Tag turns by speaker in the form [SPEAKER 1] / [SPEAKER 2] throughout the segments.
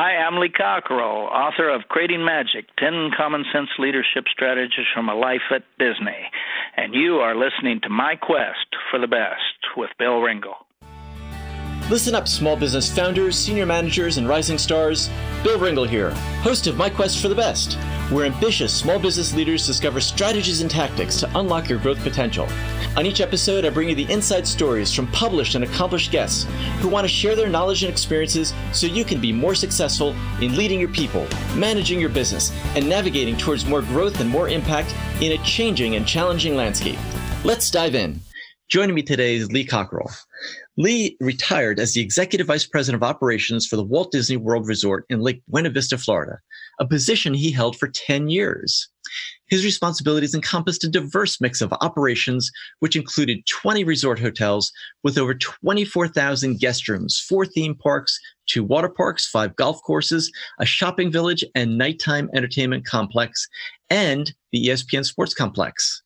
[SPEAKER 1] Hi, I'm Lee Cockerell, author of Creating Magic 10 Common Sense Leadership Strategies from a Life at Disney. And you are listening to My Quest for the Best with Bill Ringle.
[SPEAKER 2] Listen up, small business founders, senior managers, and rising stars. Bill Ringle here, host of My Quest for the Best, where ambitious small business leaders discover strategies and tactics to unlock your growth potential. On each episode, I bring you the inside stories from published and accomplished guests who want to share their knowledge and experiences so you can be more successful in leading your people, managing your business, and navigating towards more growth and more impact in a changing and challenging landscape. Let's dive in. Joining me today is Lee Cockerell. Lee retired as the Executive Vice President of Operations for the Walt Disney World Resort in Lake Buena Vista, Florida, a position he held for 10 years. His responsibilities encompassed a diverse mix of operations, which included 20 resort hotels with over 24,000 guest rooms, four theme parks, two water parks, five golf courses, a shopping village and nighttime entertainment complex, and the ESPN Sports Complex.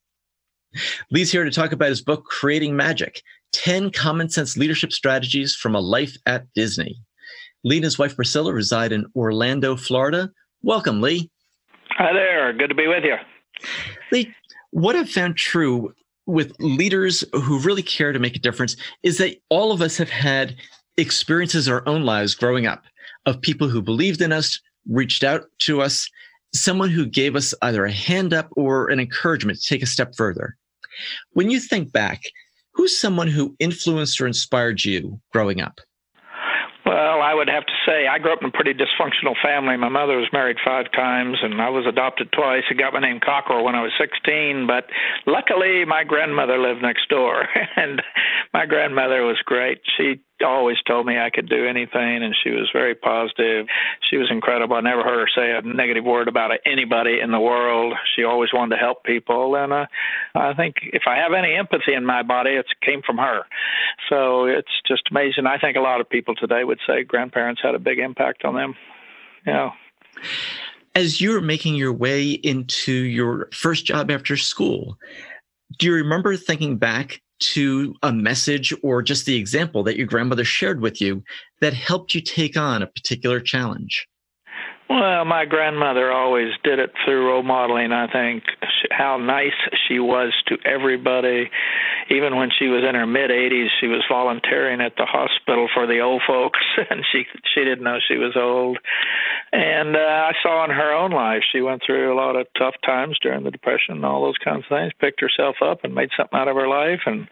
[SPEAKER 2] Lee's here to talk about his book, Creating Magic 10 Common Sense Leadership Strategies from a Life at Disney. Lee and his wife Priscilla reside in Orlando, Florida. Welcome, Lee.
[SPEAKER 1] Hi there. Good to be with you.
[SPEAKER 2] Lee, what I've found true with leaders who really care to make a difference is that all of us have had experiences in our own lives growing up of people who believed in us, reached out to us, someone who gave us either a hand up or an encouragement to take a step further. When you think back, who's someone who influenced or inspired you growing up?
[SPEAKER 1] Well, I would have to say I grew up in a pretty dysfunctional family. My mother was married five times, and I was adopted twice. I got my name Cockerell when I was 16, but luckily my grandmother lived next door, and my grandmother was great. She always told me I could do anything, and she was very positive. She was incredible. I never heard her say a negative word about anybody in the world. She always wanted to help people, and uh, I think if I have any empathy in my body, it came from her. So it's just amazing. I think a lot of people today would say grandparents had a big impact on them. Yeah.
[SPEAKER 2] As you were making your way into your first job after school, do you remember thinking back to a message or just the example that your grandmother shared with you that helped you take on a particular challenge?
[SPEAKER 1] Well, my grandmother always did it through role modeling. I think how nice she was to everybody. Even when she was in her mid 80s, she was volunteering at the hospital for the old folks, and she she didn't know she was old. And uh, I saw in her own life, she went through a lot of tough times during the Depression and all those kinds of things. Picked herself up and made something out of her life, and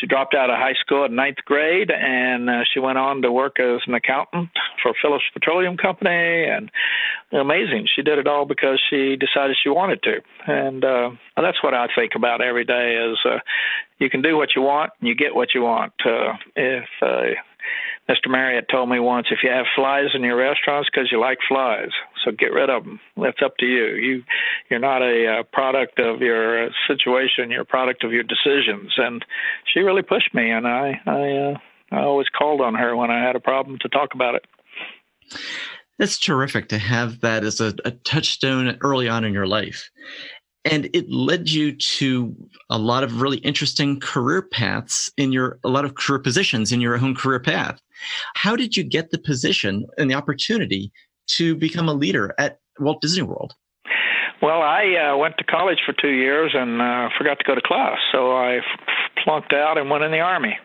[SPEAKER 1] she dropped out of high school in ninth grade, and uh, she went on to work as an accountant for Phillips Petroleum Company, and amazing. She did it all because she decided she wanted to, and uh, that's what I think about every day. Is uh, you can do what you want, and you get what you want. Uh, if uh, Mr. Marriott told me once, if you have flies in your restaurants because you like flies, so get rid of them. That's up to you. You you're not a uh, product of your situation. You're a product of your decisions. And she really pushed me, and I I uh, I always called on her when I had a problem to talk about it.
[SPEAKER 2] That's terrific to have that as a, a touchstone early on in your life. And it led you to a lot of really interesting career paths in your, a lot of career positions in your own career path. How did you get the position and the opportunity to become a leader at Walt Disney World?
[SPEAKER 1] Well, I uh, went to college for two years and uh, forgot to go to class, so I f- flunked out and went in the army.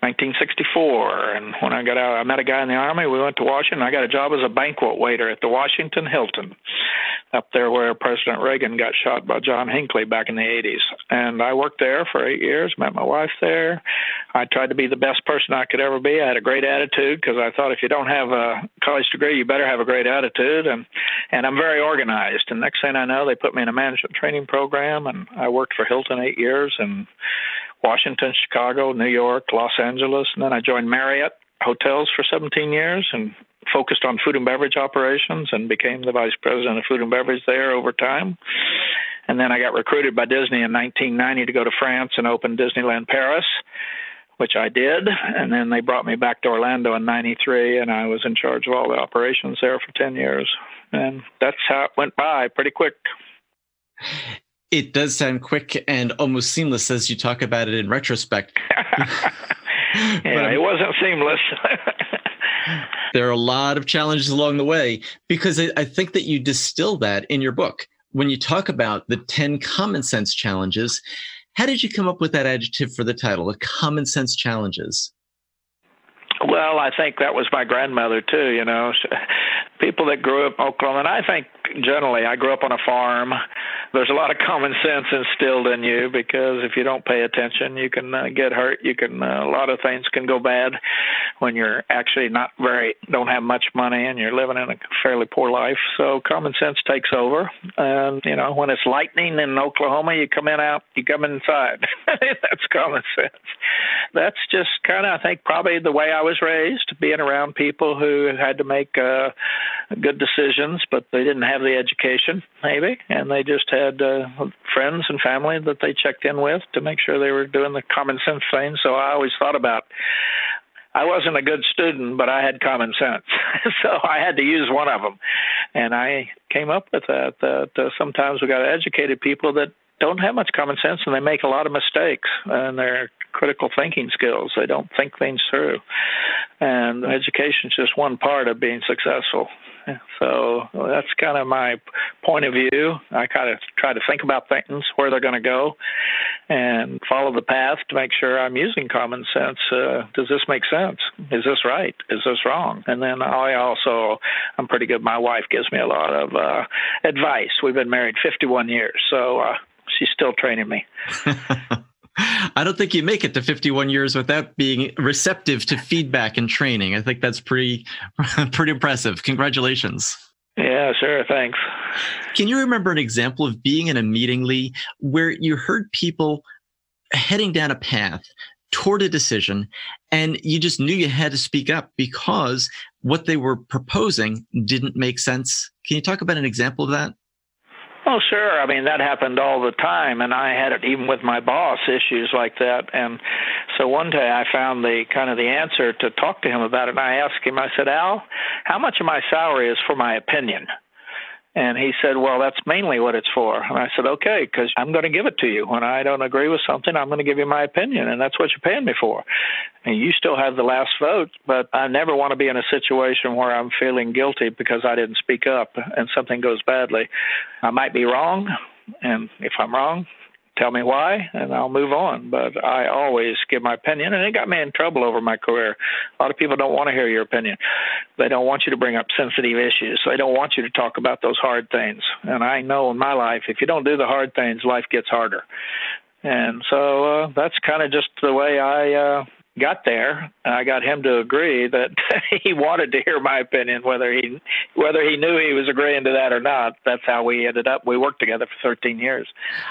[SPEAKER 1] 1964. And when I got out, I met a guy in the Army. We went to Washington. I got a job as a banquet waiter at the Washington Hilton, up there where President Reagan got shot by John Hinckley back in the 80s. And I worked there for eight years, met my wife there. I tried to be the best person I could ever be. I had a great attitude because I thought if you don't have a college degree, you better have a great attitude. And, and I'm very organized. And next thing I know, they put me in a management training program, and I worked for Hilton eight years and Washington, Chicago, New York, Los Angeles, and then I joined Marriott Hotels for 17 years and focused on food and beverage operations and became the vice president of food and beverage there over time. And then I got recruited by Disney in 1990 to go to France and open Disneyland Paris, which I did. And then they brought me back to Orlando in 93, and I was in charge of all the operations there for 10 years. And that's how it went by pretty quick.
[SPEAKER 2] It does sound quick and almost seamless as you talk about it in retrospect.
[SPEAKER 1] yeah, it wasn't seamless.
[SPEAKER 2] There are a lot of challenges along the way because I, I think that you distill that in your book when you talk about the 10 common sense challenges. How did you come up with that adjective for the title, the common sense challenges?
[SPEAKER 1] Well, I think that was my grandmother too. You know, people that grew up in Oklahoma, and I think generally I grew up on a farm. There's a lot of common sense instilled in you because if you don't pay attention, you can uh, get hurt. You can uh, a lot of things can go bad when you're actually not very don't have much money and you're living in a fairly poor life. So common sense takes over. And you know, when it's lightning in Oklahoma, you come in out, you come inside. That's common sense. That's just kind of I think probably the way I was raised, being around people who had to make uh, good decisions, but they didn't have the education maybe, and they just had uh, friends and family that they checked in with to make sure they were doing the common sense thing. So I always thought about I wasn't a good student, but I had common sense, so I had to use one of them, and I came up with that. That uh, sometimes we got educated people that don't have much common sense, and they make a lot of mistakes, and their critical thinking skills. They don't think things through, and education is just one part of being successful. So that's kind of my point of view. I kind of try to think about things, where they're going to go, and follow the path to make sure I'm using common sense. Uh, does this make sense? Is this right? Is this wrong? And then I also, I'm pretty good. My wife gives me a lot of uh, advice. We've been married 51 years, so uh, she's still training me.
[SPEAKER 2] I don't think you make it to 51 years without being receptive to feedback and training. I think that's pretty pretty impressive. Congratulations.
[SPEAKER 1] Yeah, sure. Thanks.
[SPEAKER 2] Can you remember an example of being in a meeting, Lee, where you heard people heading down a path toward a decision and you just knew you had to speak up because what they were proposing didn't make sense? Can you talk about an example of that?
[SPEAKER 1] Oh, sure. I mean, that happened all the time, and I had it even with my boss issues like that. And so one day I found the kind of the answer to talk to him about it. And I asked him, I said, Al, how much of my salary is for my opinion? And he said, Well, that's mainly what it's for. And I said, Okay, because I'm going to give it to you. When I don't agree with something, I'm going to give you my opinion, and that's what you're paying me for. And you still have the last vote, but I never want to be in a situation where I'm feeling guilty because I didn't speak up and something goes badly. I might be wrong, and if I'm wrong, tell me why, and I'll move on. But I always give my opinion, and it got me in trouble over my career. A lot of people don't want to hear your opinion. They don't want you to bring up sensitive issues. They don't want you to talk about those hard things. And I know in my life, if you don't do the hard things, life gets harder. And so uh, that's kind of just the way I uh, got there, and I got him to agree that he wanted to hear my opinion, whether he whether he knew he was agreeing to that or not. That's how we ended up. We worked together for 13 years.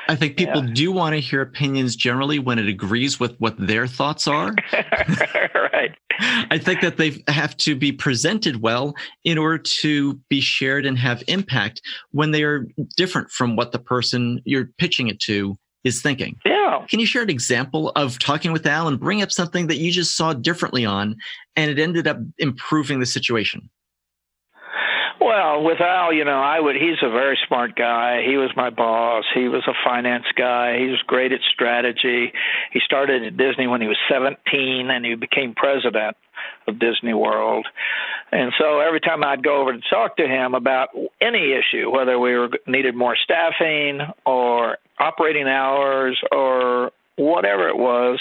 [SPEAKER 2] I think people yeah. do want to hear opinions generally when it agrees with what their thoughts are.
[SPEAKER 1] right.
[SPEAKER 2] I think that they have to be presented well in order to be shared and have impact when they are different from what the person you're pitching it to is thinking.
[SPEAKER 1] Yeah.
[SPEAKER 2] Can you share an example of talking with Al and bring up something that you just saw differently on and it ended up improving the situation?
[SPEAKER 1] Well, with Al, you know, I would. He's a very smart guy. He was my boss. He was a finance guy. He was great at strategy. He started at Disney when he was 17, and he became president of Disney World. And so every time I'd go over to talk to him about any issue, whether we were needed more staffing or operating hours or whatever it was,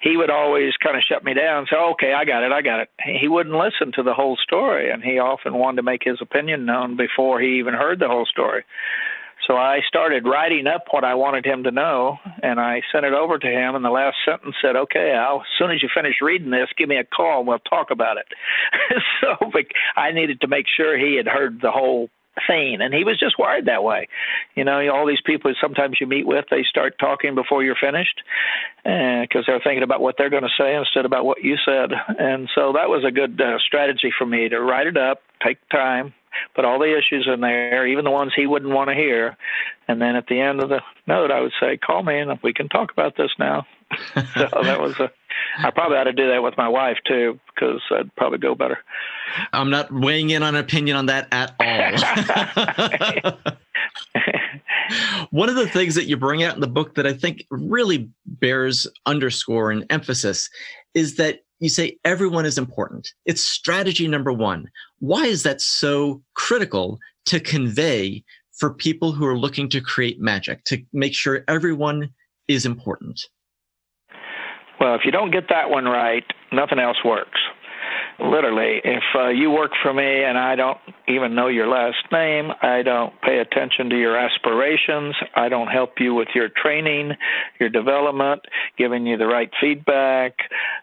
[SPEAKER 1] he would always kind of shut me down and say, okay, I got it, I got it. He wouldn't listen to the whole story, and he often wanted to make his opinion known before he even heard the whole story. So I started writing up what I wanted him to know, and I sent it over to him. And the last sentence said, "Okay, Al, as soon as you finish reading this, give me a call and we'll talk about it." so I needed to make sure he had heard the whole thing, and he was just wired that way. You know, all these people sometimes you meet with, they start talking before you're finished because uh, they're thinking about what they're going to say instead about what you said. And so that was a good uh, strategy for me to write it up, take time, put all the issues in there, even the ones he wouldn't want to hear. And then at the end of the note, I would say, "Call me and we can talk about this now." so that was a. I probably ought to do that with my wife too, because I'd probably go better.
[SPEAKER 2] I'm not weighing in on an opinion on that at all. One of the things that you bring out in the book that I think really bears underscore and emphasis is that you say everyone is important. It's strategy number one. Why is that so critical to convey for people who are looking to create magic, to make sure everyone is important?
[SPEAKER 1] Well, if you don't get that one right, nothing else works. Literally, if uh, you work for me and I don't even know your last name, I don't pay attention to your aspirations, I don't help you with your training, your development, giving you the right feedback,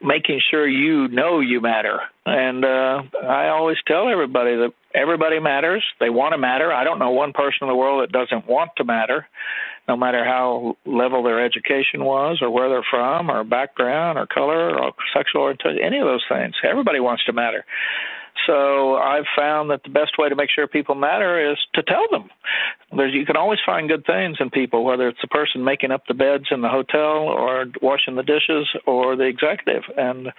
[SPEAKER 1] making sure you know you matter. And uh, I always tell everybody that everybody matters. They want to matter. I don't know one person in the world that doesn't want to matter no matter how level their education was or where they're from or background or color or sexual orientation, any of those things. Everybody wants to matter. So I've found that the best way to make sure people matter is to tell them. There's, you can always find good things in people, whether it's the person making up the beds in the hotel or washing the dishes or the executive. And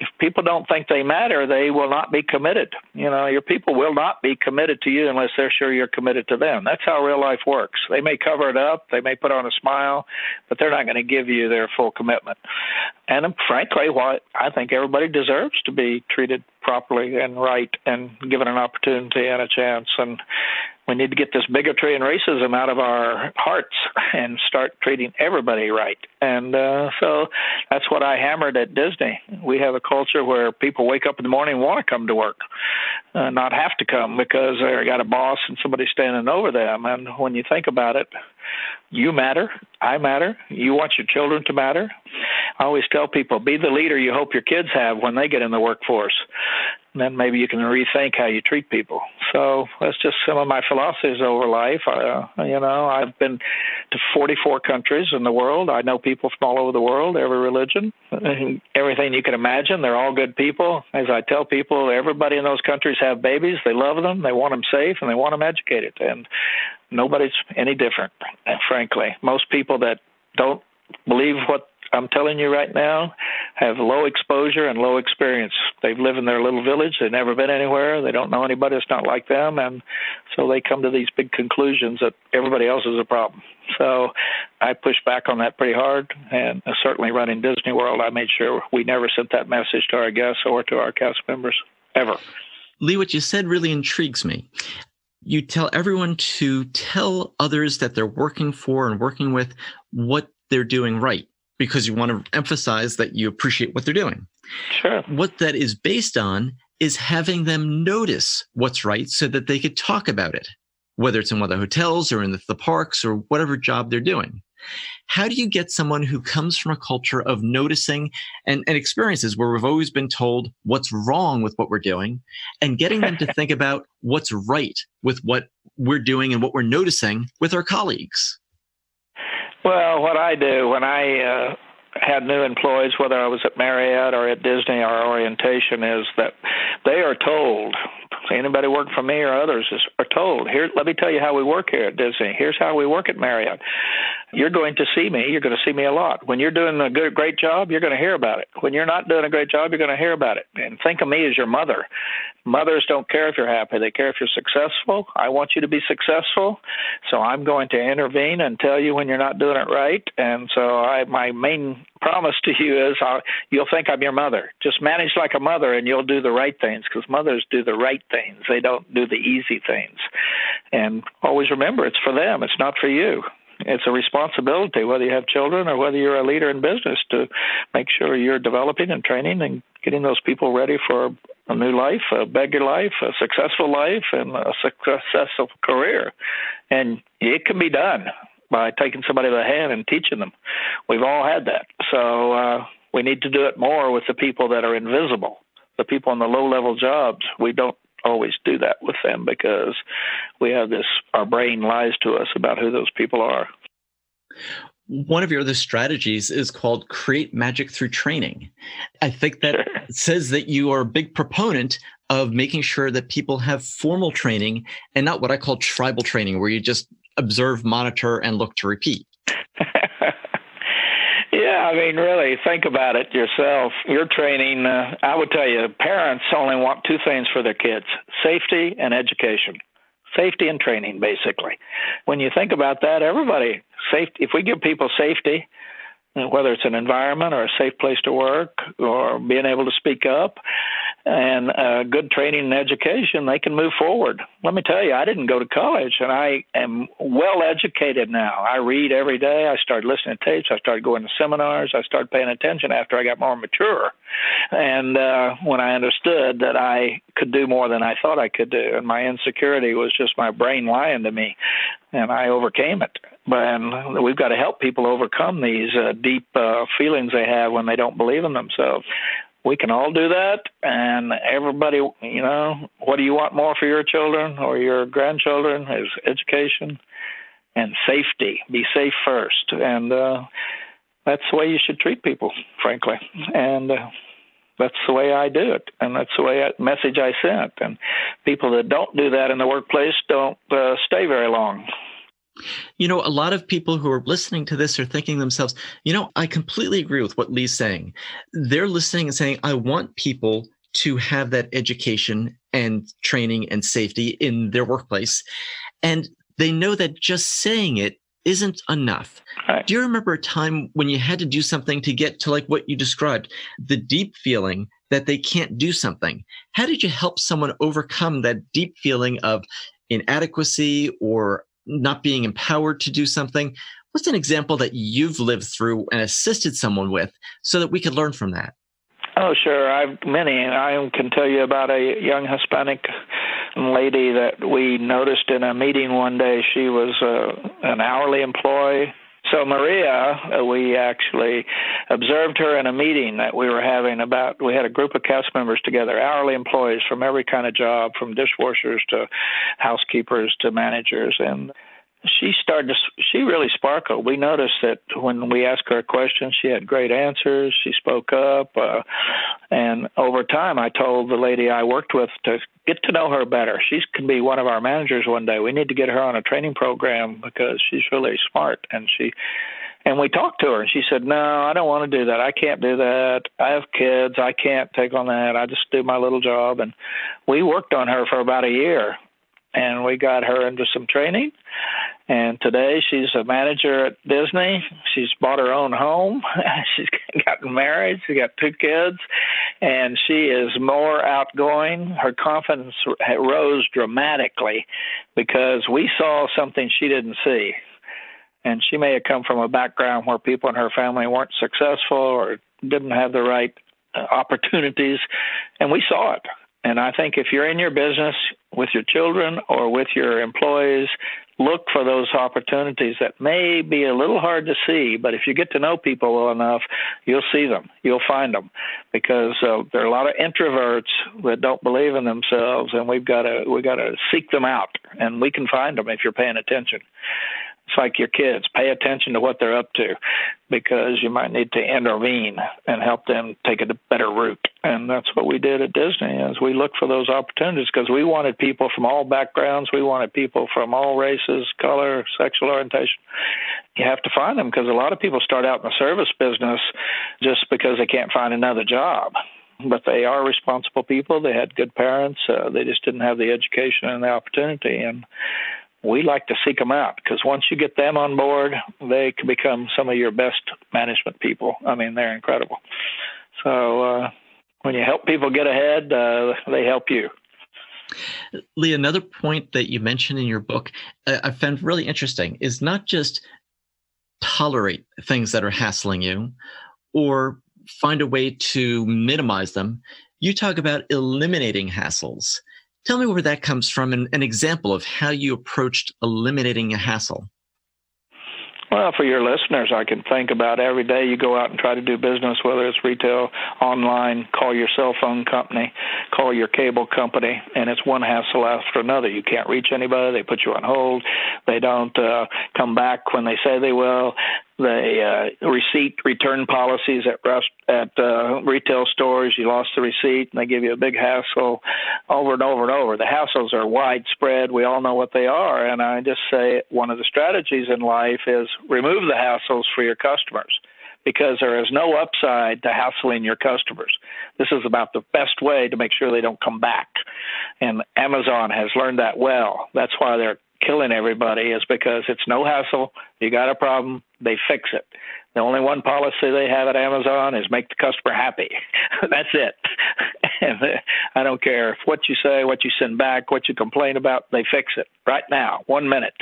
[SPEAKER 1] if people don't think they matter, they will not be committed. You know, your people will not be committed to you unless they're sure you're committed to them. That's how real life works. They may cover it up, they may put on a smile, but they're not going to give you their full commitment. And um, frankly, what I think everybody deserves to be treated properly and right and given an opportunity and a chance. And we need to get this bigotry and racism out of our hearts and start treating everybody right. And uh, so that's what I hammered at Disney. We have a culture where people wake up in the morning and want to come to work, uh, not have to come because they got a boss and somebody standing over them. And when you think about it, you matter. I matter. You want your children to matter. I always tell people be the leader you hope your kids have when they get in the workforce then maybe you can rethink how you treat people. So that's just some of my philosophies over life. Uh, you know, I've been to 44 countries in the world. I know people from all over the world, every religion, everything you can imagine. They're all good people. As I tell people, everybody in those countries have babies. They love them. They want them safe, and they want them educated. And nobody's any different, frankly. Most people that don't believe what I'm telling you right now, have low exposure and low experience. They've lived in their little village. They've never been anywhere. They don't know anybody that's not like them, and so they come to these big conclusions that everybody else is a problem. So I pushed back on that pretty hard, and certainly running Disney World, I made sure we never sent that message to our guests or to our cast members ever.
[SPEAKER 2] Lee, what you said really intrigues me you tell everyone to tell others that they're working for and working with what they're doing right because you want to emphasize that you appreciate what they're doing.
[SPEAKER 1] Sure.
[SPEAKER 2] What that is based on is having them notice what's right so that they could talk about it, whether it's in one of the hotels or in the, the parks or whatever job they're doing. How do you get someone who comes from a culture of noticing and, and experiences where we've always been told what's wrong with what we're doing and getting them to think about what's right with what we're doing and what we're noticing with our colleagues?
[SPEAKER 1] Well, what I do when I uh, had new employees, whether I was at Marriott or at Disney, our orientation is that they are told. Anybody working for me or others is, are told. Here, let me tell you how we work here at Disney. Here's how we work at Marriott. You're going to see me. You're going to see me a lot. When you're doing a good, great job, you're going to hear about it. When you're not doing a great job, you're going to hear about it. And think of me as your mother. Mothers don't care if you're happy. They care if you're successful. I want you to be successful. So I'm going to intervene and tell you when you're not doing it right. And so I, my main promise to you is I'll, you'll think I'm your mother. Just manage like a mother and you'll do the right things because mothers do the right things. They don't do the easy things. And always remember, it's for them. It's not for you it's a responsibility, whether you have children or whether you're a leader in business, to make sure you're developing and training and getting those people ready for a new life, a bigger life, a successful life, and a successful career. And it can be done by taking somebody by the hand and teaching them. We've all had that. So uh, we need to do it more with the people that are invisible, the people in the low level jobs. We don't always do that with them because we have this our brain lies to us about who those people are.
[SPEAKER 2] One of your other strategies is called create magic through training. I think that sure. says that you are a big proponent of making sure that people have formal training and not what i call tribal training where you just observe monitor and look to repeat
[SPEAKER 1] Yeah, I mean, really, think about it yourself. Your training, uh, I would tell you, parents only want two things for their kids safety and education. Safety and training, basically. When you think about that, everybody, safety, if we give people safety, whether it's an environment or a safe place to work or being able to speak up and uh, good training and education, they can move forward. Let me tell you, I didn't go to college, and I am well educated now. I read every day. I started listening to tapes. I started going to seminars. I started paying attention after I got more mature, and uh, when I understood that I could do more than I thought I could do, and my insecurity was just my brain lying to me, and I overcame it. And we've got to help people overcome these uh, deep uh, feelings they have when they don't believe in themselves we can all do that and everybody you know what do you want more for your children or your grandchildren is education and safety be safe first and uh that's the way you should treat people frankly and uh, that's the way I do it, and that's the way I, message I sent. And people that don't do that in the workplace don't uh, stay very long.
[SPEAKER 2] You know, a lot of people who are listening to this are thinking themselves, you know, I completely agree with what Lee's saying. They're listening and saying, I want people to have that education and training and safety in their workplace. And they know that just saying it isn't enough. Right. Do you remember a time when you had to do something to get to like what you described, the deep feeling that they can't do something? How did you help someone overcome that deep feeling of inadequacy or not being empowered to do something. What's an example that you've lived through and assisted someone with so that we could learn from that?
[SPEAKER 1] Oh, sure. I've many. I can tell you about a young Hispanic lady that we noticed in a meeting one day. She was uh, an hourly employee so Maria, uh, we actually observed her in a meeting that we were having about. We had a group of cast members together, hourly employees from every kind of job, from dishwashers to housekeepers to managers, and she started to she really sparkled. We noticed that when we asked her a question she had great answers. She spoke up uh, and over time i told the lady i worked with to get to know her better. She can be one of our managers one day. We need to get her on a training program because she's really smart and she and we talked to her and she said no i don't want to do that. I can't do that. I have kids. I can't take on that. I just do my little job. And we worked on her for about a year and we got her into some training. And today she's a manager at Disney. She's bought her own home. she's gotten married. She's got two kids, and she is more outgoing. Her confidence rose dramatically because we saw something she didn't see. And she may have come from a background where people in her family weren't successful or didn't have the right uh, opportunities, and we saw it. And I think if you're in your business with your children or with your employees, look for those opportunities that may be a little hard to see, but if you get to know people well enough, you'll see them, you'll find them, because uh, there are a lot of introverts that don't believe in themselves, and we've got to we've got to seek them out, and we can find them if you're paying attention. It's like your kids. Pay attention to what they're up to because you might need to intervene and help them take a better route. And that's what we did at Disney is we looked for those opportunities because we wanted people from all backgrounds. We wanted people from all races, color, sexual orientation. You have to find them because a lot of people start out in the service business just because they can't find another job but they are responsible people. They had good parents. Uh, they just didn't have the education and the opportunity. And we like to seek them out because once you get them on board, they can become some of your best management people. I mean, they're incredible. So uh, when you help people get ahead, uh, they help you.
[SPEAKER 2] Lee, another point that you mentioned in your book uh, I found really interesting is not just tolerate things that are hassling you or find a way to minimize them. You talk about eliminating hassles. Tell me where that comes from and an example of how you approached eliminating a hassle.
[SPEAKER 1] Well, for your listeners, I can think about every day you go out and try to do business, whether it's retail, online, call your cell phone company, call your cable company, and it's one hassle after another. You can't reach anybody. They put you on hold. They don't uh, come back when they say they will the uh, receipt return policies at rest, at uh, retail stores. You lost the receipt, and they give you a big hassle over and over and over. The hassles are widespread. We all know what they are, and I just say one of the strategies in life is remove the hassles for your customers. Because there is no upside to hassling your customers. This is about the best way to make sure they don't come back. And Amazon has learned that well. That's why they're killing everybody is because it's no hassle. You got a problem, they fix it. The only one policy they have at Amazon is make the customer happy. That's it. and I don't care if what you say, what you send back, what you complain about, they fix it right now, one minute.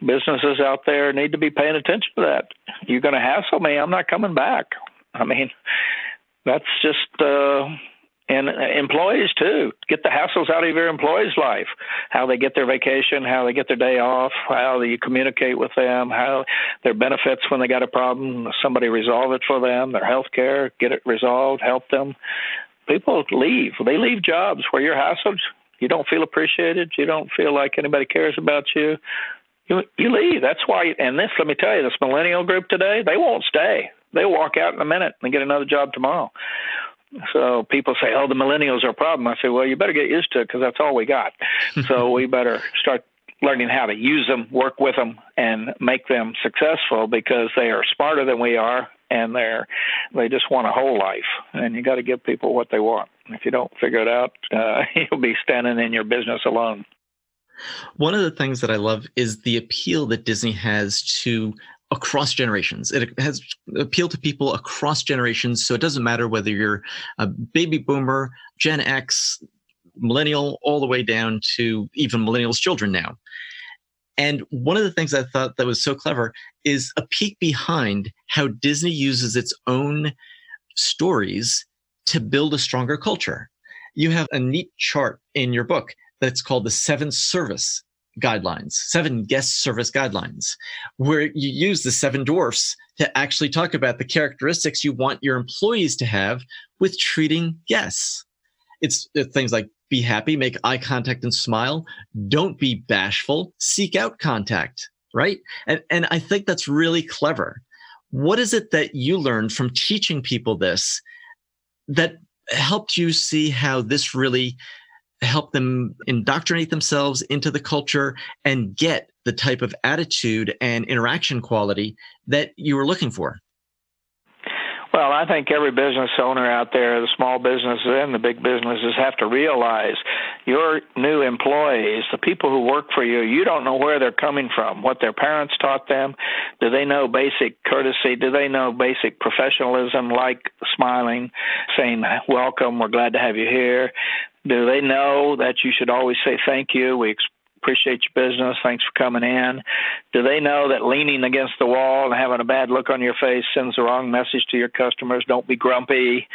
[SPEAKER 1] Businesses out there need to be paying attention to that. You're going to hassle me, I'm not coming back. I mean, that's just uh and uh, employees too. Get the hassles out of your employees life. How they get their vacation how they get their day off how you communicate with them how their benefits when they got a problem somebody resolve it for them their health care get it resolved help them. People leave. They leave jobs where you're hassled you don't feel appreciated you don't feel like anybody cares about you. You you leave. That's why and this let me tell you this millennial group today they won't stay. They'll walk out in a minute and get another job tomorrow so people say, "Oh, the millennials are a problem." I say, "Well, you better get used to it because that's all we got. so we better start learning how to use them, work with them, and make them successful because they are smarter than we are, and they're they just want a whole life. And you got to give people what they want. If you don't figure it out, uh, you'll be standing in your business alone."
[SPEAKER 2] One of the things that I love is the appeal that Disney has to across generations. It has appealed to people across generations. So it doesn't matter whether you're a baby boomer, Gen X, millennial, all the way down to even millennials' children now. And one of the things I thought that was so clever is a peek behind how Disney uses its own stories to build a stronger culture. You have a neat chart in your book that's called the Seven Service guidelines, seven guest service guidelines, where you use the seven dwarfs to actually talk about the characteristics you want your employees to have with treating guests. It's, things like be happy, make eye contact and smile. Don't be bashful, seek out contact, right? And, and I think that's really clever. What is it that you learned from teaching people this that helped you see how this really help them indoctrinate themselves into the culture and get the type of attitude and interaction quality that you were looking for?
[SPEAKER 1] Well, I think every business owner out there, the small businesses and the big businesses, have to realize your new employees, the people who work for you, you don't know where they're coming from, what their parents taught them. Do they know basic courtesy? Do they know basic professionalism, like smiling, saying, Welcome, we're glad to have you here? Do they know that you should always say thank you? We appreciate your business. Thanks for coming in. Do they know that leaning against the wall and having a bad look on your face sends the wrong message to your customers? Don't be grumpy.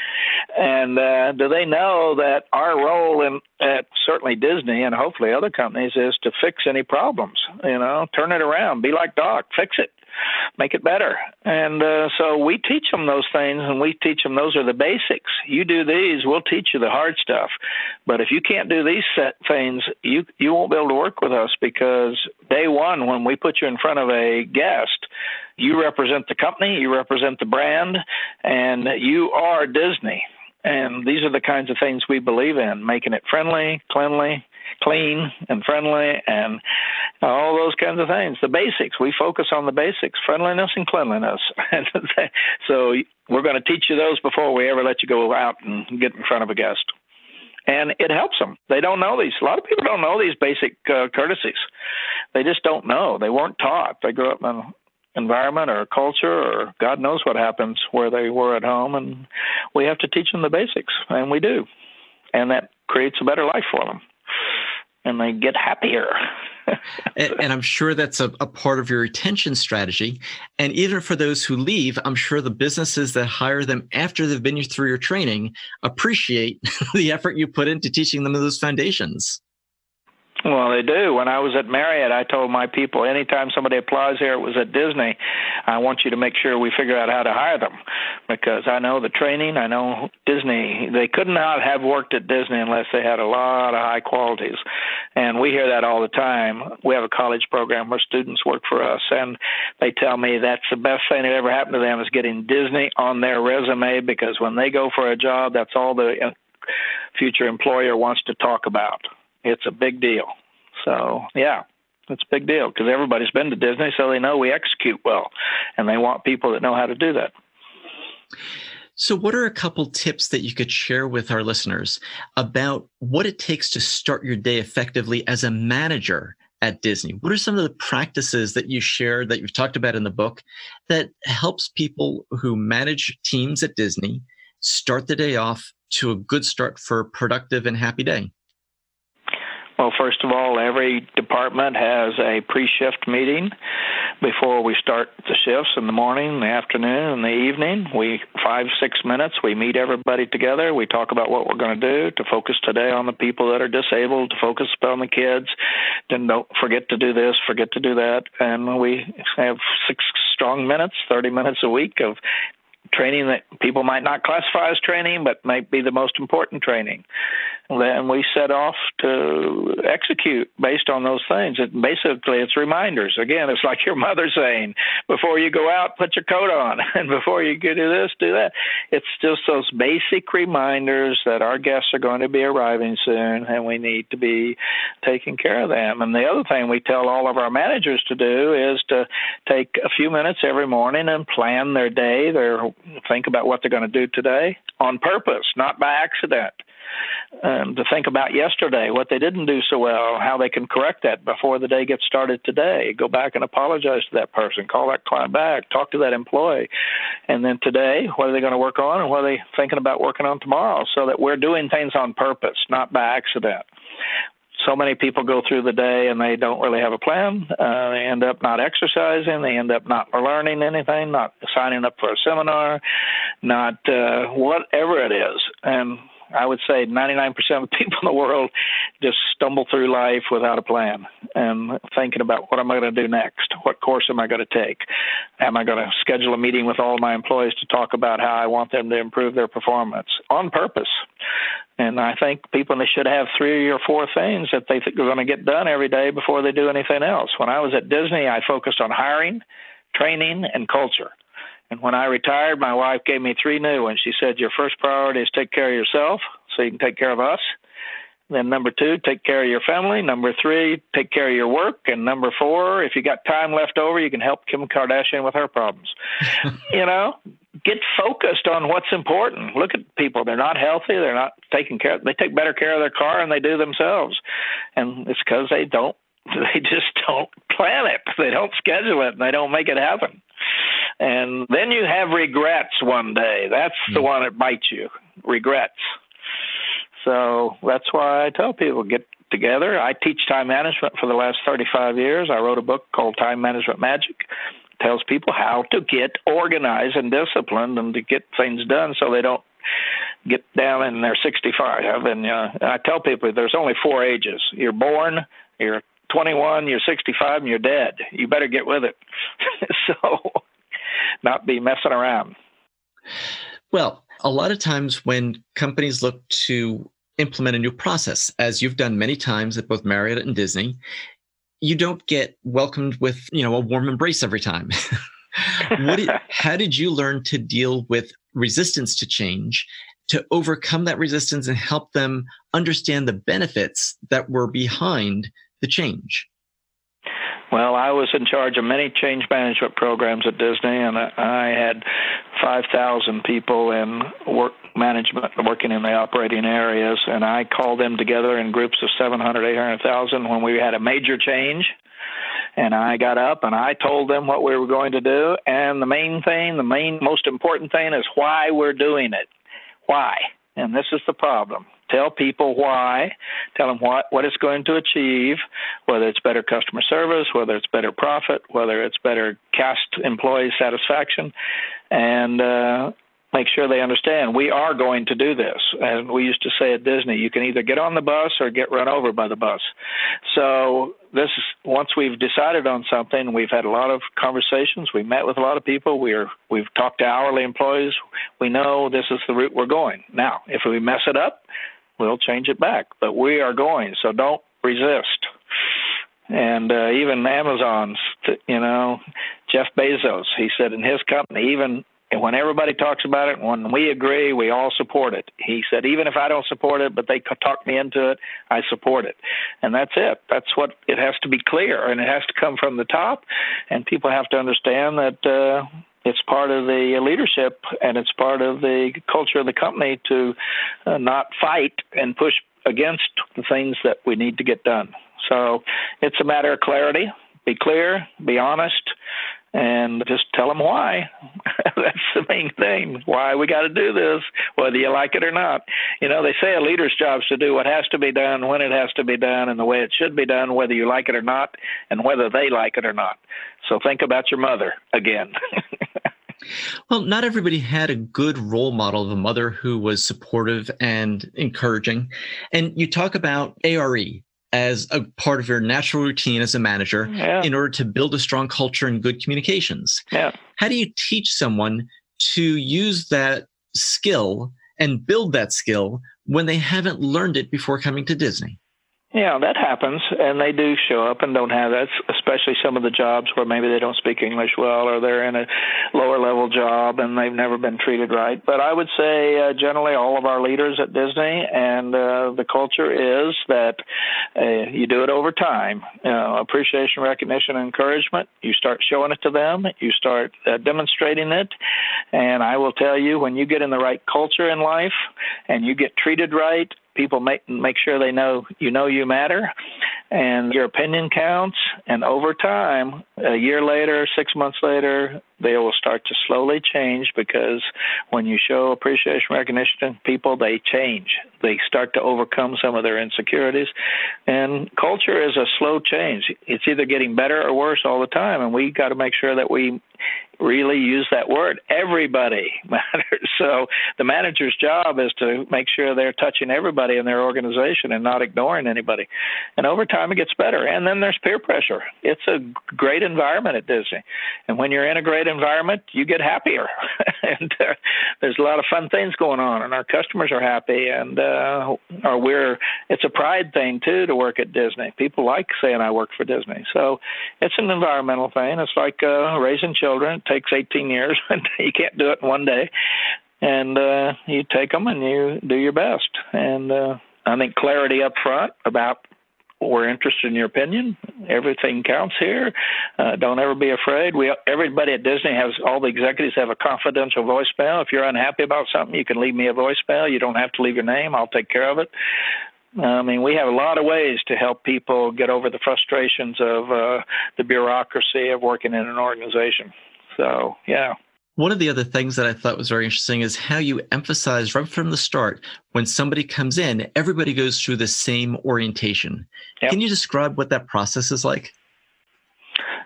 [SPEAKER 1] And uh, do they know that our role in at certainly Disney and hopefully other companies is to fix any problems? You know, turn it around. Be like Doc. Fix it make it better. And uh, so we teach them those things, and we teach them those are the basics. You do these, we'll teach you the hard stuff. But if you can't do these set things, you you won't be able to work with us because day one, when we put you in front of a guest, you represent the company, you represent the brand, and you are Disney. And these are the kinds of things we believe in making it friendly, cleanly, clean and friendly and all those kinds of things. The basics. We focus on the basics, friendliness and cleanliness. so we're going to teach you those before we ever let you go out and get in front of a guest. And it helps them. They don't know these. A lot of people don't know these basic uh, courtesies. They just don't know. They weren't taught. They grew up in an environment or culture or God knows what happens where they were at home. And we have to teach them the basics, and we do. And that creates a better life for them and they get happier.
[SPEAKER 2] and, and, I'm sure that's a, a, part of your retention strategy. And even for those who leave, I'm sure the businesses that hire them after they've been through your training appreciate the effort you put into teaching them those foundations.
[SPEAKER 1] Well, they do. When I was at Marriott, I told my people anytime somebody applies here, it was at Disney, I want you to make sure we figure out how to hire them because I know the training. I know Disney. They could not have worked at Disney unless they had a lot of high qualities. And we hear that all the time. We have a college program where students work for us, and they tell me that's the best thing that ever happened to them is getting Disney on their resume because when they go for a job, that's all the uh, future employer wants to talk about it's a big deal. So yeah, it's a big deal because everybody's been to Disney, so they know we execute well, and they want people that know how to do that.
[SPEAKER 2] So, what are a couple tips that you could share with our listeners about what it takes to start your day effectively as a manager at Disney. What are some of the practices that you share that you've talked about in the book that helps people who manage teams at Disney start the day off to a good start for a productive and happy day?
[SPEAKER 1] Well, first of all, every department has a pre shift meeting before we start the shifts in the morning, the afternoon, and the evening. We five, six minutes, we meet everybody together. We talk about what we're going to do to focus today on the people that are disabled, to focus on the kids. Then don't forget to do this, forget to do that. And we have six strong minutes, 30 minutes a week of training that people might not classify as training, but might be the most important training. Then we set off to execute based on those things. It, basically, it's reminders. Again, it's like your mother saying, before you go out, put your coat on, and before you do this, do that. It's just those basic reminders that our guests are going to be arriving soon, and we need to be taking care of them. And the other thing we tell all of our managers to do is to take a few minutes every morning and plan their day, their think about what they're going to do today on purpose, not by accident um, to think about yesterday, what they didn't do so well, how they can correct that before the day gets started today. Go back and apologize to that person, call that client back, talk to that employee. And then today, what are they going to work on and what are they thinking about working on tomorrow so that we're doing things on purpose, not by accident so many people go through the day and they don't really have a plan. Uh, they end up not exercising. They end up not learning anything, not signing up for a seminar, not uh, whatever it is. And I would say 99% of people in the world just stumble through life without a plan and thinking about what am I going to do next? What course am I going to take? Am I going to schedule a meeting with all my employees to talk about how I want them to improve their performance on purpose? And I think people should have three or four things that they think are going to get done every day before they do anything else. When I was at Disney, I focused on hiring, training, and culture. And when I retired, my wife gave me three new ones. She said, Your first priority is take care of yourself so you can take care of us. Then number two, take care of your family. Number three, take care of your work. And number four, if you got time left over, you can help Kim Kardashian with her problems. you know, get focused on what's important. Look at people; they're not healthy. They're not taking care. They take better care of their car than they do themselves, and it's because they don't. They just don't plan it. They don't schedule it, and they don't make it happen and then you have regrets one day. That's mm. the hmm. one that bites you. Regrets. So that's why I tell people get together. I teach time management for the last 35 years. I wrote a book called Time Management Magic. It tells people how to get organized and disciplined and to get things done so they don't get down in their 65. And uh, I tell people there's only four ages. You're born, you're 21, you're 65, and you're dead. You better get with it. so not be messing around.
[SPEAKER 2] Well, a lot of times when companies look to implement a new process, as you've done many times at both Marriott and Disney, you don't get welcomed with, you know, a warm embrace every time. did, how did you learn to deal with resistance to change, to overcome that resistance and help them understand the benefits that were behind the change?
[SPEAKER 1] Well, I was in charge of many change management programs at Disney, and I had 5,000 people in work management working in the operating areas, and I called them together in groups of 700, 800,000 when we had a major change. And I got up and I told them what we were going to do. And the main thing, the main, most important thing is why we're doing it. Why? And this is the problem. Tell people why. Tell them what, what it's going to achieve, whether it's better customer service, whether it's better profit, whether it's better cast employee satisfaction, and uh, make sure they understand we are going to do this. And we used to say at Disney, you can either get on the bus or get run over by the bus. So this is once we've decided on something, we've had a lot of conversations. We've met with a lot of people. We are we've talked to hourly employees. We know this is the route we're going. Now, if we mess it up, we'll change it back. But we are going, so don't resist. And uh, even Amazon's, you know, Jeff Bezos, he said in his company, even when everybody talks about it, when we agree, we all support it. He said, even if I don't support it, but they talk me into it, I support it. And that's it. That's what it has to be clear, and it has to come from the top. And people have to understand that uh, it's part of the leadership and it's part of the culture of the company to uh, not fight and push against the things that we need to get done. So it's a matter of clarity. Be clear, be honest, and just tell them why. That's the main thing. Why we got to do this, whether you like it or not. You know, they say a leader's job is to do what has to be done, when it has to be done, and the way it should be done, whether you like it or not, and whether they like it or not. So think about your mother again.
[SPEAKER 2] well, not everybody had a good role model of a mother who was supportive and encouraging. And you talk about ARE, as a part of your natural routine as a manager yeah. in order to build a strong culture and good communications.
[SPEAKER 1] Yeah.
[SPEAKER 2] How do you teach someone to use that skill and build that skill when they haven't learned it before coming to Disney?
[SPEAKER 1] Yeah, that happens, and they do show up and don't have that, especially some of the jobs where maybe they don't speak English well or they're in a lower level job and they've never been treated right. But I would say uh, generally all of our leaders at Disney and uh, the culture is that uh, you do it over time. Appreciation, recognition, encouragement. You start showing it to them, you start uh, demonstrating it, and I will tell you when you get in the right culture in life and you get treated right people make make sure they know you know you matter and your opinion counts. And over time a year later 6 months later they will start to slowly change because when you show appreciation recognition people they change they start to overcome some of their insecurities and culture is a slow change it's either getting better or worse all the time and we got to make sure that we really use that word. Everybody matters. So the manager's job is to make sure they're touching everybody in their organization and not ignoring anybody. And over time, it gets better. And then there's peer pressure. It's a great environment at Disney. And when you're in a great environment, you get happier. and uh, there's a lot of fun things going on, and our customers are happy. And uh, or we're it's a pride thing too to work at Disney. People like saying I work for Disney. So it's an environmental thing. It's like uh, raising children It takes 18 years, and you can't do it in one day. And uh, you take them and you do your best. And uh, I think clarity up front about we're interested in your opinion. Everything counts here. Uh, don't ever be afraid. We everybody at Disney has all the executives have a confidential voicemail. If you're unhappy about something, you can leave me a voicemail. You don't have to leave your name. I'll take care of it. I mean, we have a lot of ways to help people get over the frustrations of uh, the bureaucracy of working in an organization. So, yeah.
[SPEAKER 2] One of the other things that I thought was very interesting is how you emphasize right from the start when somebody comes in, everybody goes through the same orientation. Yep. Can you describe what that process is like?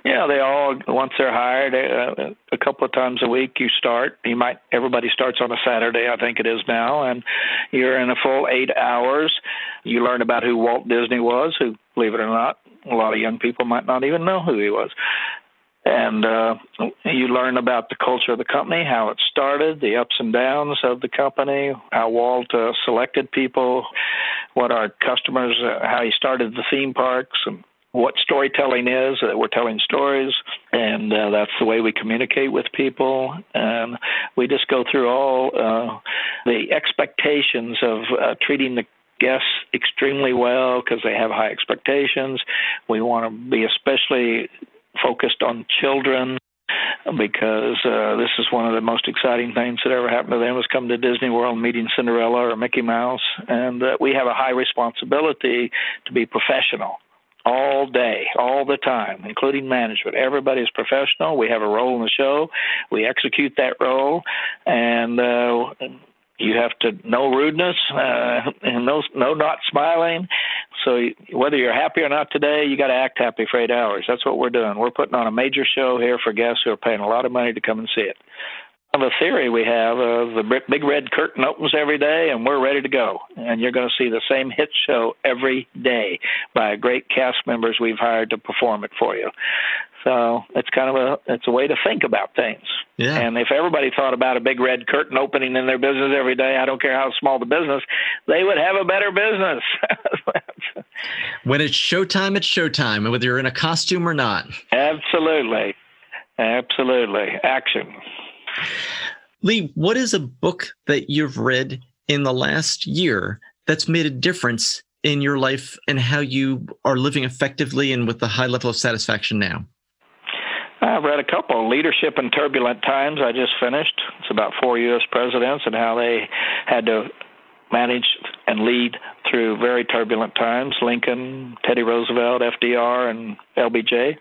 [SPEAKER 1] Yeah, they all once they're hired, uh, a couple of times a week you start. You might everybody starts on a Saturday, I think it is now, and you're in a full eight hours. You learn about who Walt Disney was, who, believe it or not, a lot of young people might not even know who he was and uh, you learn about the culture of the company, how it started, the ups and downs of the company, how Walt uh, selected people, what our customers, uh, how he started the theme parks, and what storytelling is. That we're telling stories, and uh, that's the way we communicate with people. And we just go through all uh, the expectations of uh, treating the guests extremely well because they have high expectations. We want to be especially focused on children because uh, this is one of the most exciting things that ever happened to them was come to Disney World meeting Cinderella or Mickey Mouse, and uh, we have a high responsibility to be professional all day, all the time, including management. Everybody is professional. We have a role in the show. We execute that role, and uh, you have to no rudeness uh, and no no not smiling. So whether you're happy or not today, you got to act happy for eight hours. That's what we're doing. We're putting on a major show here for guests who are paying a lot of money to come and see it. The theory we have of the big red curtain opens every day, and we're ready to go. And you're going to see the same hit show every day by great cast members we've hired to perform it for you. So it's kind of a it's a way to think about things.
[SPEAKER 2] Yeah.
[SPEAKER 1] And if everybody thought about a big red curtain opening in their business every day, I don't care how small the business, they would have a better business.
[SPEAKER 2] when it's showtime, it's showtime, whether you're in a costume or not.
[SPEAKER 1] Absolutely. Absolutely. Action.
[SPEAKER 2] Lee, what is a book that you've read in the last year that's made a difference in your life and how you are living effectively and with a high level of satisfaction now?
[SPEAKER 1] I've read a couple. Leadership in Turbulent Times, I just finished. It's about four U.S. presidents and how they had to manage and lead through very turbulent times Lincoln, Teddy Roosevelt, FDR, and LBJ.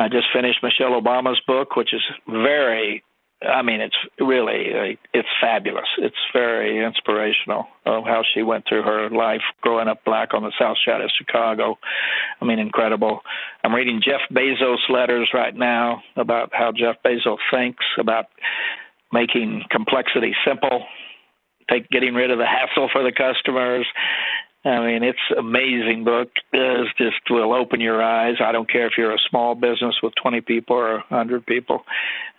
[SPEAKER 1] I just finished Michelle Obama's book, which is very I mean, it's really uh, it's fabulous. It's very inspirational of how she went through her life growing up black on the South Side of Chicago. I mean, incredible. I'm reading Jeff Bezos letters right now about how Jeff Bezos thinks about making complexity simple, take getting rid of the hassle for the customers, I mean, it's amazing book. It just will open your eyes. I don't care if you're a small business with 20 people or 100 people.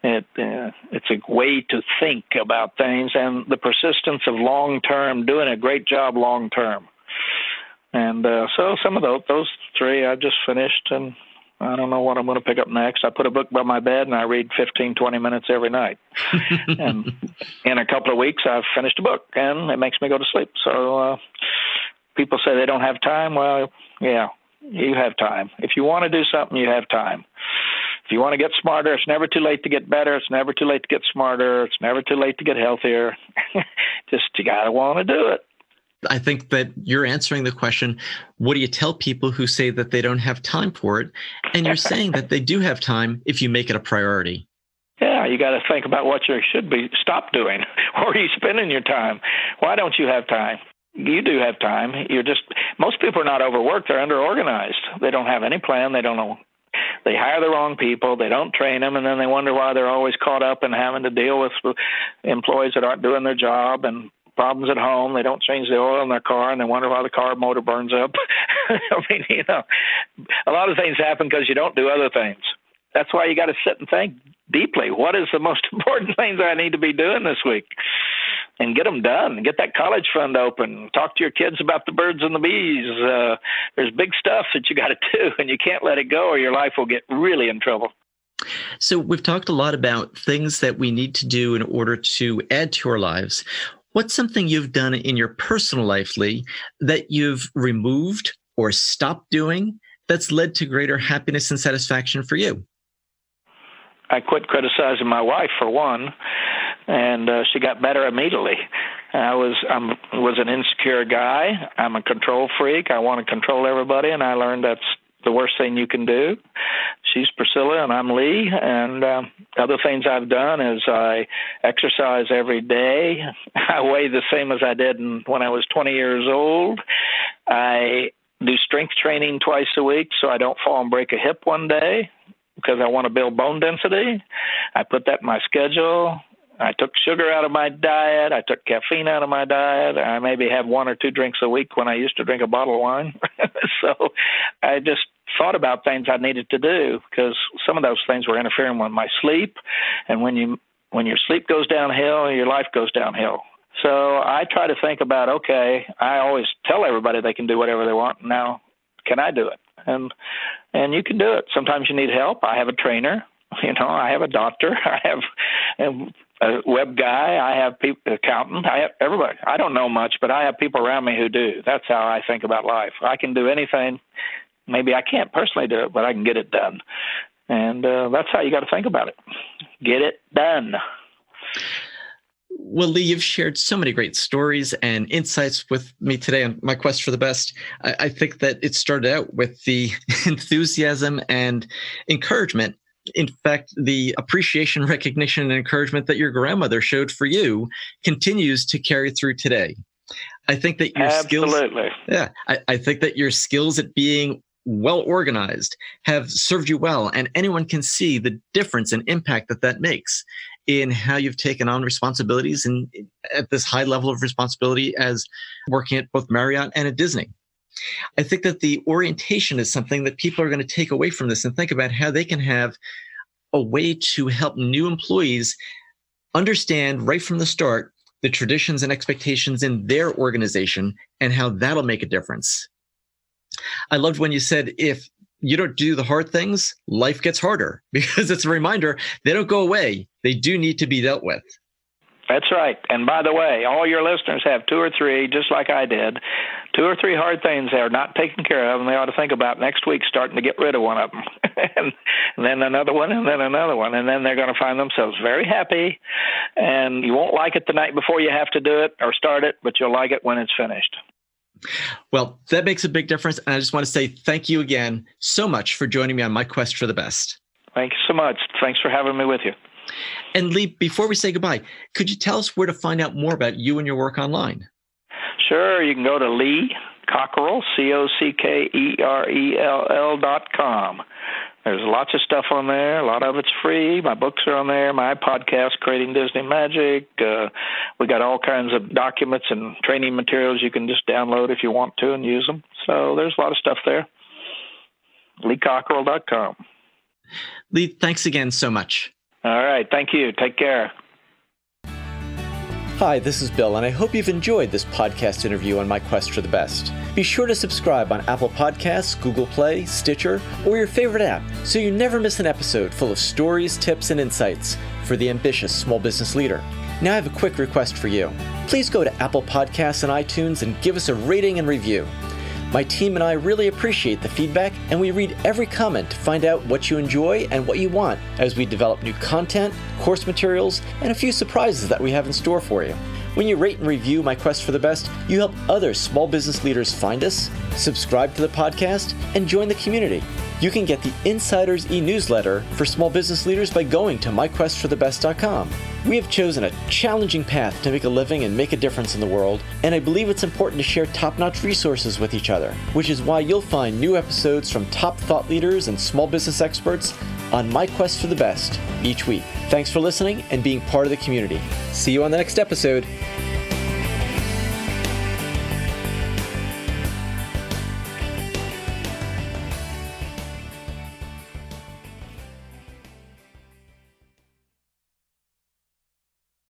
[SPEAKER 1] It uh, it's a way to think about things and the persistence of long term, doing a great job long term. And uh, so some of those those three I just finished, and I don't know what I'm going to pick up next. I put a book by my bed and I read 15, 20 minutes every night. and in a couple of weeks, I've finished a book, and it makes me go to sleep. So. Uh, people say they don't have time. Well, yeah, you have time. If you want to do something, you have time. If you want to get smarter, it's never too late to get better. It's never too late to get smarter. It's never too late to get healthier. Just you got to want to do it.
[SPEAKER 2] I think that you're answering the question what do you tell people who say that they don't have time for it? And you're saying that they do have time if you make it a priority.
[SPEAKER 1] Yeah, you got to think about what you should be stop doing. Where are you spending your time? Why don't you have time? You do have time. You're just most people are not overworked. They're underorganized. They don't have any plan. They don't know. They hire the wrong people. They don't train them, and then they wonder why they're always caught up in having to deal with employees that aren't doing their job and problems at home. They don't change the oil in their car, and they wonder why the car motor burns up. I mean, you know, a lot of things happen because you don't do other things. That's why you got to sit and think deeply. What is the most important things I need to be doing this week? And get them done. Get that college fund open. Talk to your kids about the birds and the bees. Uh, there's big stuff that you got to do, and you can't let it go, or your life will get really in trouble.
[SPEAKER 2] So we've talked a lot about things that we need to do in order to add to our lives. What's something you've done in your personal life, Lee, that you've removed or stopped doing that's led to greater happiness and satisfaction for you?
[SPEAKER 1] I quit criticizing my wife for one and uh, she got better immediately. I was I'm was an insecure guy. I'm a control freak. I want to control everybody, and I learned that's the worst thing you can do. She's Priscilla, and I'm Lee. And uh, other things I've done is I exercise every day. I weigh the same as I did when I was 20 years old. I do strength training twice a week so I don't fall and break a hip one day because I want to build bone density. I put that in my schedule. I took sugar out of my diet. I took caffeine out of my diet. I maybe have one or two drinks a week when I used to drink a bottle of wine. so I just thought about things I needed to do because some of those things were interfering with my sleep. And when you when your sleep goes downhill, your life goes downhill. So I try to think about okay, I always tell everybody they can do whatever they want. Now, can I do it? And and you can do it. Sometimes you need help. I have a trainer. You know, I have a doctor. I have a web guy. I have people, accountant. I have everybody. I don't know much, but I have people around me who do. That's how I think about life. I can do anything. Maybe I can't personally do it, but I can get it done. And uh, that's how you got to think about it. Get it done.
[SPEAKER 2] Well, Lee, you've shared so many great stories and insights with me today on my quest for the best. I, I think that it started out with the enthusiasm and encouragement in fact, the appreciation, recognition, and encouragement that your grandmother showed for you continues to carry through today. I think that your
[SPEAKER 1] Absolutely.
[SPEAKER 2] skills, yeah, I, I think that your skills at being well organized have served you well, and anyone can see the difference and impact that that makes in how you've taken on responsibilities and at this high level of responsibility as working at both Marriott and at Disney. I think that the orientation is something that people are going to take away from this and think about how they can have a way to help new employees understand right from the start the traditions and expectations in their organization and how that'll make a difference. I loved when you said if you don't do the hard things, life gets harder because it's a reminder they don't go away. They do need to be dealt with.
[SPEAKER 1] That's right. And by the way, all your listeners have two or three, just like I did, two or three hard things they're not taken care of, and they ought to think about next week starting to get rid of one of them. and, and then another one, and then another one, and then they're going to find themselves very happy. And you won't like it the night before you have to do it or start it, but you'll like it when it's finished.
[SPEAKER 2] Well, that makes a big difference. And I just want to say thank you again so much for joining me on my quest for the best.
[SPEAKER 1] Thanks so much. Thanks for having me with you.
[SPEAKER 2] And Lee, before we say goodbye, could you tell us where to find out more about you and your work online?
[SPEAKER 1] Sure. You can go to Lee Cockerell, C O C K E R E L L dot com. There's lots of stuff on there. A lot of it's free. My books are on there. My podcast, Creating Disney Magic. Uh, we got all kinds of documents and training materials you can just download if you want to and use them. So there's a lot of stuff there. LeeCockerell.com.
[SPEAKER 2] Lee, thanks again so much.
[SPEAKER 1] All right. Thank you. Take care.
[SPEAKER 2] Hi, this is Bill, and I hope you've enjoyed this podcast interview on my quest for the best. Be sure to subscribe on Apple Podcasts, Google Play, Stitcher, or your favorite app so you never miss an episode full of stories, tips, and insights for the ambitious small business leader. Now, I have a quick request for you. Please go to Apple Podcasts and iTunes and give us a rating and review. My team and I really appreciate the feedback, and we read every comment to find out what you enjoy and what you want as we develop new content, course materials, and a few surprises that we have in store for you. When you rate and review My Quest for the Best, you help other small business leaders find us, subscribe to the podcast, and join the community. You can get the Insiders e newsletter for small business leaders by going to myquestforthebest.com. We have chosen a challenging path to make a living and make a difference in the world, and I believe it's important to share top notch resources with each other, which is why you'll find new episodes from top thought leaders and small business experts on My Quest for the Best each week. Thanks for listening and being part of the community. See you on the next episode.